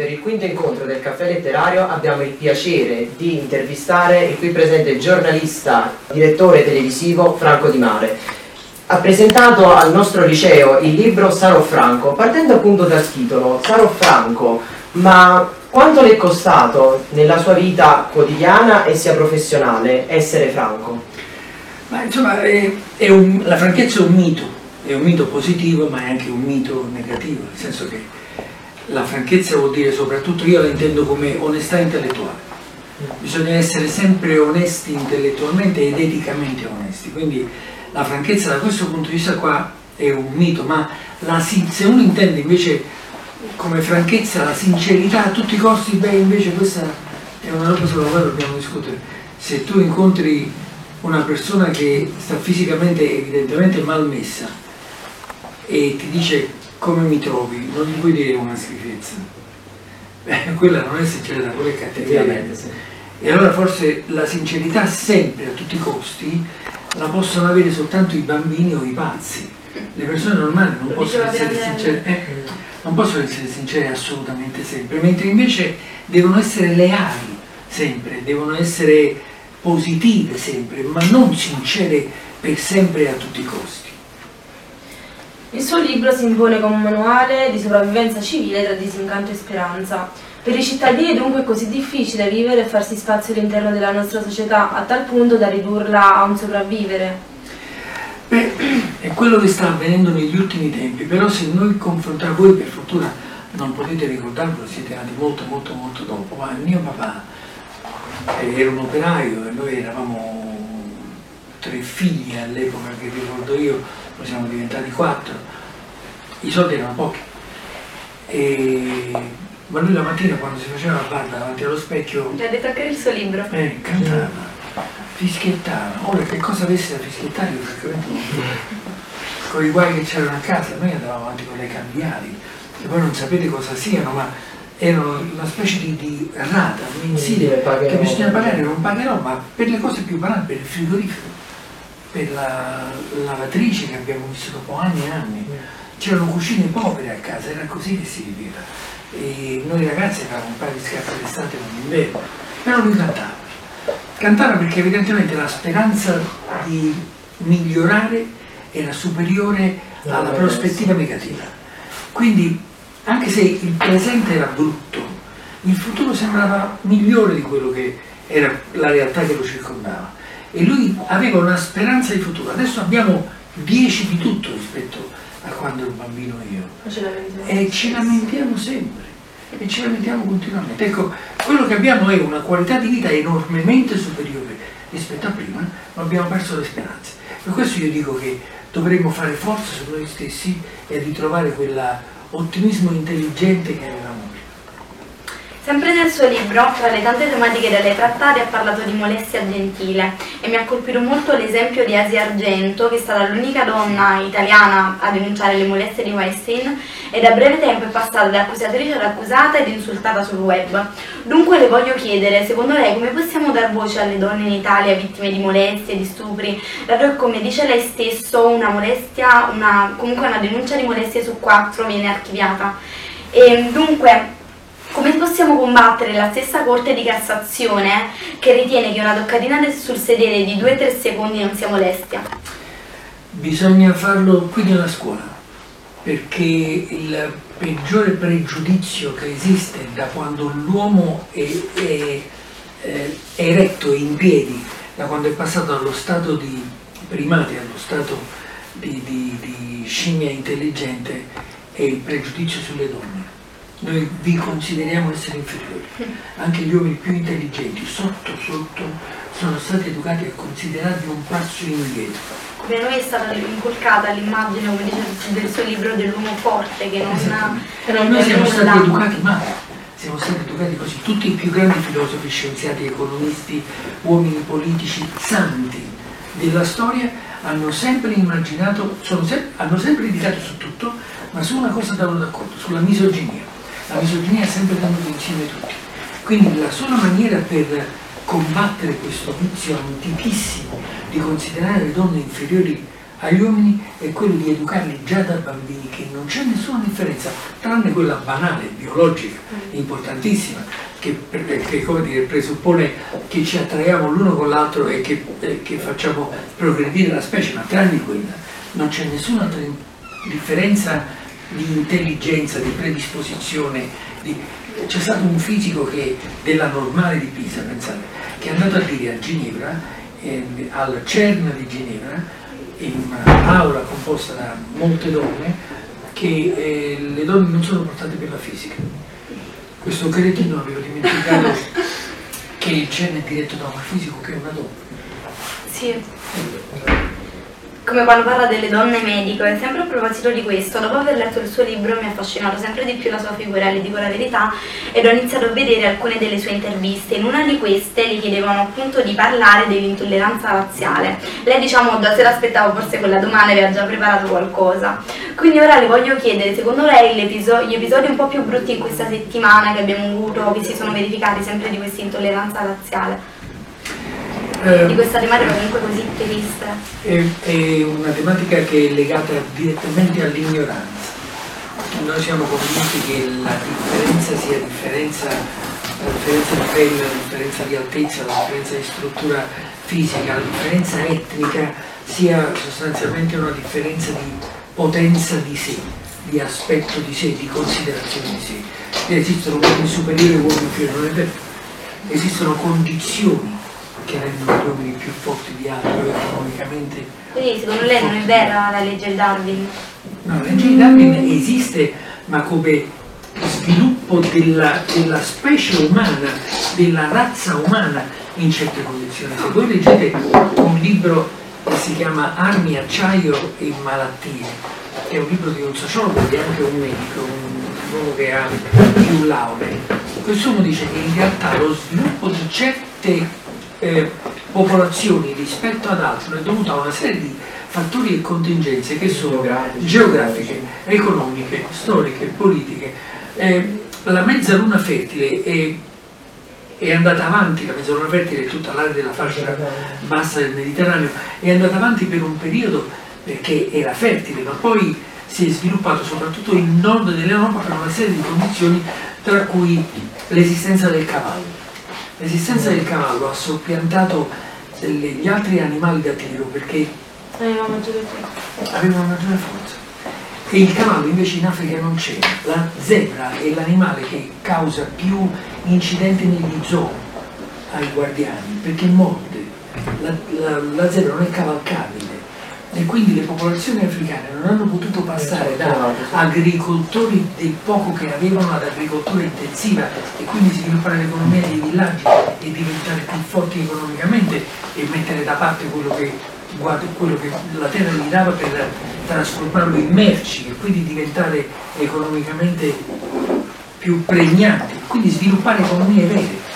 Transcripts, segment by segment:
per il quinto incontro del caffè letterario abbiamo il piacere di intervistare il qui presente giornalista, direttore televisivo Franco Di Mare. Ha presentato al nostro liceo il libro Sarò Franco, partendo appunto dal titolo Sarò Franco, ma quanto le è costato nella sua vita quotidiana e sia professionale essere franco? Ma insomma, è, è un, la franchezza è un mito, è un mito positivo ma è anche un mito negativo, nel senso che la franchezza vuol dire soprattutto, io la intendo come onestà intellettuale. Bisogna essere sempre onesti intellettualmente ed eticamente onesti, quindi la franchezza da questo punto di vista qua è un mito, ma la, se uno intende invece come franchezza la sincerità a tutti i costi, beh invece questa è una roba sulla quale dobbiamo discutere. Se tu incontri una persona che sta fisicamente evidentemente malmessa e ti dice come mi trovi, non gli puoi dire una schifezza. Beh, quella non è sincerità, quella è cattiveria. Sì. E allora forse la sincerità sempre, a tutti i costi, la possono avere soltanto i bambini o i pazzi. Le persone normali non possono essere sincere, eh, non possono essere sincere assolutamente sempre, mentre invece devono essere leali sempre, devono essere positive sempre, ma non sincere per sempre a tutti i costi. Il suo libro si impone come un manuale di sopravvivenza civile tra disincanto e speranza. Per i cittadini dunque è così difficile vivere e farsi spazio all'interno della nostra società a tal punto da ridurla a un sopravvivere. Beh, è quello che sta avvenendo negli ultimi tempi, però se noi confrontiamo voi per fortuna non potete ricordarlo, siete nati molto molto molto dopo, ma mio papà era un operaio e noi eravamo tre figli all'epoca che ricordo io, poi siamo diventati quattro, i soldi erano pochi. E... Ma lui la mattina quando si faceva la barba davanti allo specchio... Gli ha detto anche il suo libro. Eh, cantava, fischiettava. Ora che cosa avesse da fischiettare io francamente non. Con i guai che c'erano a casa, noi andavamo avanti con le cambiali, che voi non sapete cosa siano, ma erano una specie di, di rata mensile che bisogna pagare, non pagherò, ma per le cose più banali, per il frigorifero per la lavatrice che abbiamo visto dopo anni e anni. C'erano cucine povere a casa, era così che si viveva. E noi ragazzi avevamo un paio di scarpe d'estate non d'inverno, però lui cantava. Cantava perché evidentemente la speranza di migliorare era superiore alla prospettiva negativa. Quindi, anche se il presente era brutto, il futuro sembrava migliore di quello che era la realtà che lo circondava e lui aveva una speranza di futuro. Adesso abbiamo 10 di tutto rispetto a quando ero bambino io. E ci lamentiamo sempre. E ci lamentiamo continuamente. Ecco, quello che abbiamo è una qualità di vita enormemente superiore rispetto a prima, ma abbiamo perso le speranze. Per questo io dico che dovremmo fare forza su noi stessi e ritrovare quell'ottimismo intelligente che avevamo. Sempre nel suo libro, tra le tante tematiche da lei trattate, ha parlato di molestia gentile e mi ha colpito molto l'esempio di Asia Argento, che è stata l'unica donna italiana a denunciare le molestie di Weinstein e da breve tempo è passata da accusatrice ad accusata ed insultata sul web. Dunque le voglio chiedere, secondo lei come possiamo dar voce alle donne in Italia vittime di molestie, di stupri, dato che come dice lei stesso una molestia, una, comunque una denuncia di molestie su quattro viene archiviata? E dunque come possiamo combattere la stessa Corte di Cassazione che ritiene che una toccatina sul sedere di 2-3 secondi non sia molestia? Bisogna farlo qui nella scuola, perché il peggiore pregiudizio che esiste da quando l'uomo è, è, è eretto in piedi, da quando è passato dallo stato di primati allo stato di, di, di scimmia intelligente, è il pregiudizio sulle donne noi vi consideriamo essere inferiori. Anche gli uomini più intelligenti, sotto sotto, sono stati educati a considerarvi un passo indietro. Per noi è stata inculcata l'immagine, come dice del suo libro, dell'uomo forte che non ha... Però noi siamo stati educati male. Siamo stati educati così, tutti i più grandi filosofi, scienziati, economisti, uomini politici, santi della storia hanno sempre immaginato, sem- hanno sempre indicato su tutto, ma su una cosa davano d'accordo, sulla misoginia la misoginia è sempre tenuta insieme tutti. Quindi la sola maniera per combattere questo vizio antichissimo di considerare le donne inferiori agli uomini è quello di educarli già da bambini che non c'è nessuna differenza, tranne quella banale, biologica, importantissima, che, che dire, presuppone che ci attraiamo l'uno con l'altro e che, eh, che facciamo progredire la specie, ma tranne quella non c'è nessuna differenza di intelligenza, di predisposizione. Di... C'è stato un fisico che, della normale di Pisa, pensate, che è andato a dire a Ginevra, eh, al CERN di Ginevra, in un'aula composta da molte donne, che eh, le donne non sono portate per la fisica. Questo cretino aveva dimenticato che il CERN è diretto da un fisico che è una donna. Sì come quando parla delle donne medico e sempre a proposito di questo, dopo aver letto il suo libro mi ha affascinato sempre di più la sua figura, le dico la verità, ed ho iniziato a vedere alcune delle sue interviste. In una di queste le chiedevano appunto di parlare dell'intolleranza razziale. Lei diciamo da se l'aspettavo forse quella domanda aveva già preparato qualcosa. Quindi ora le voglio chiedere, secondo lei gli episodi un po' più brutti in questa settimana che abbiamo avuto, che si sono verificati sempre di questa intolleranza razziale? Eh, di questa tematica comunque così triste? È, è una tematica che è legata direttamente all'ignoranza. Noi siamo convinti che la differenza sia differenza, la differenza di pelle, la differenza di altezza, la differenza di struttura fisica, la differenza etnica sia sostanzialmente una differenza di potenza di sé, di aspetto di sé, di considerazione di sé. Esistono uomini superiori e uomini inferiori, non è vero. Esistono condizioni che rendono gli uomini più forti di altri economicamente. Quindi secondo lei non è vera la legge di Darwin? No, la legge di Darwin esiste, ma come sviluppo della, della specie umana, della razza umana in certe condizioni. Se voi leggete un libro che si chiama Armi, acciaio e malattie, che è un libro di un sociologo e anche un medico, un uomo che ha più lauree, questo uomo dice che in realtà lo sviluppo di certe eh, popolazioni rispetto ad altre è dovuta a una serie di fattori e contingenze che sono geografiche, economiche, storiche, politiche. Eh, la mezzaluna fertile è, è, andata avanti, la mezzaluna fertile è tutta l'area della fascia bassa del Mediterraneo, è andata avanti per un periodo perché era fertile, ma poi si è sviluppato soprattutto il nord dell'Europa per una serie di condizioni, tra cui l'esistenza del cavallo L'esistenza del cavallo ha soppiantato gli altri animali da tiro perché aveva maggiore forza. E il cavallo invece in Africa non c'è. La zebra è l'animale che causa più incidenti negli zoo ai guardiani perché morde. La, la, la zebra non è cavalcabile e quindi le popolazioni africane non hanno potuto passare da agricoltori del poco che avevano ad agricoltura intensiva e quindi sviluppare l'economia dei villaggi e diventare più forti economicamente e mettere da parte quello che, quello che la terra gli dava per trasformarlo in merci e quindi diventare economicamente più pregnanti, quindi sviluppare economie vere.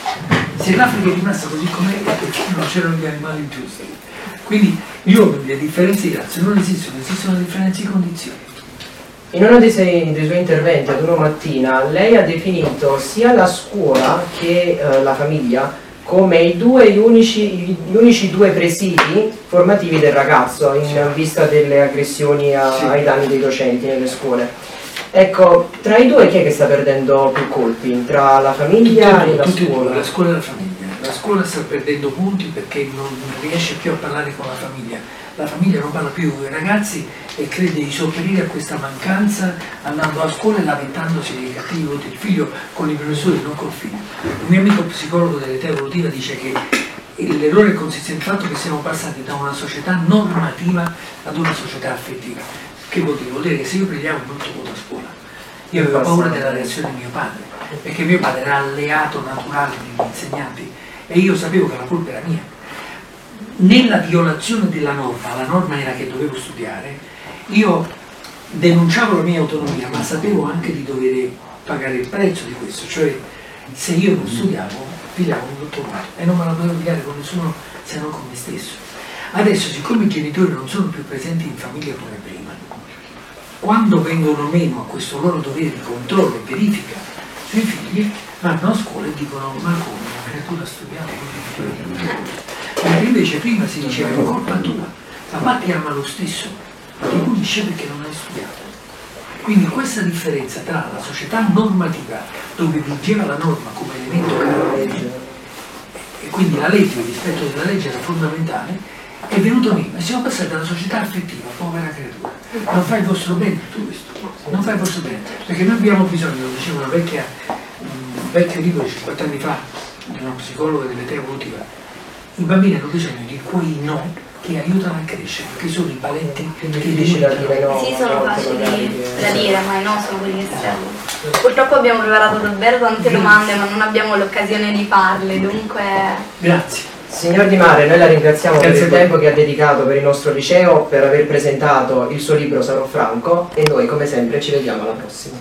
Se l'Africa è rimasta così com'è è perché non c'erano gli animali giusti. Quindi uomini, le differenze di razza non esistono, esistono differenze di condizioni. In uno dei, sei, dei suoi interventi ad uno mattina lei ha definito sia la scuola che eh, la famiglia come i due gli unici, gli unici, due presidi formativi del ragazzo in vista delle aggressioni a, sì. ai danni dei docenti nelle scuole. Ecco, tra i due chi è che sta perdendo più colpi? Tra la famiglia tutti, e la tutti scuola? La scuola e la famiglia la scuola sta perdendo punti perché non riesce più a parlare con la famiglia. La famiglia non parla più con i ragazzi e crede di sopperire a questa mancanza andando a scuola e lamentandosi dei cattivi voti del figlio con i professori, non col figlio. Un mio amico psicologo dell'età evolutiva dice che l'errore consiste nel fatto che siamo passati da una società normativa ad una società affettiva. Che vuol dire? Vuol dire che se io prendiamo molto voto a scuola, io avevo paura della reazione di mio padre, perché mio padre era alleato naturale degli insegnanti e io sapevo che la colpa era mia. Nella violazione della norma, la norma era che dovevo studiare, io denunciavo la mia autonomia, ma sapevo anche di dover pagare il prezzo di questo, cioè se io non studiavo, pigliavo un dottorato e non me la potevo pigliare con nessuno se non con me stesso. Adesso, siccome i genitori non sono più presenti in famiglia come prima, quando vengono meno a questo loro dovere di controllo e verifica sui figli, vanno a scuola e dicono ma come? Creatura studiata. Mentre invece prima si diceva è colpa tua, la parte ama lo stesso, ti punisce perché non hai studiato. Quindi questa differenza tra la società normativa, dove vigeva la norma come elemento cardine, e quindi la legge, il rispetto della legge era fondamentale, è venuto meno e siamo passati alla società affettiva, povera creatura. Non fai il vostro bene, tu questo, non fai il vostro bene, perché noi abbiamo bisogno, lo diceva una vecchia, un vecchio libro di 50 anni fa, di una psicologa dell'età evolutiva, i bambini hanno bisogno di quei no che aiutano a crescere, che sono i paletti che difficili da dire no. Sì, sono facili da eh, dire, ma i no sono quelli che servono. Purtroppo abbiamo preparato davvero tante domande, ma non abbiamo l'occasione di farle, dunque Grazie. Signor Di Mare, noi la ringraziamo Grazie per il tempo che ha dedicato per il nostro liceo, per aver presentato il suo libro Sarò Franco e noi come sempre ci vediamo alla prossima.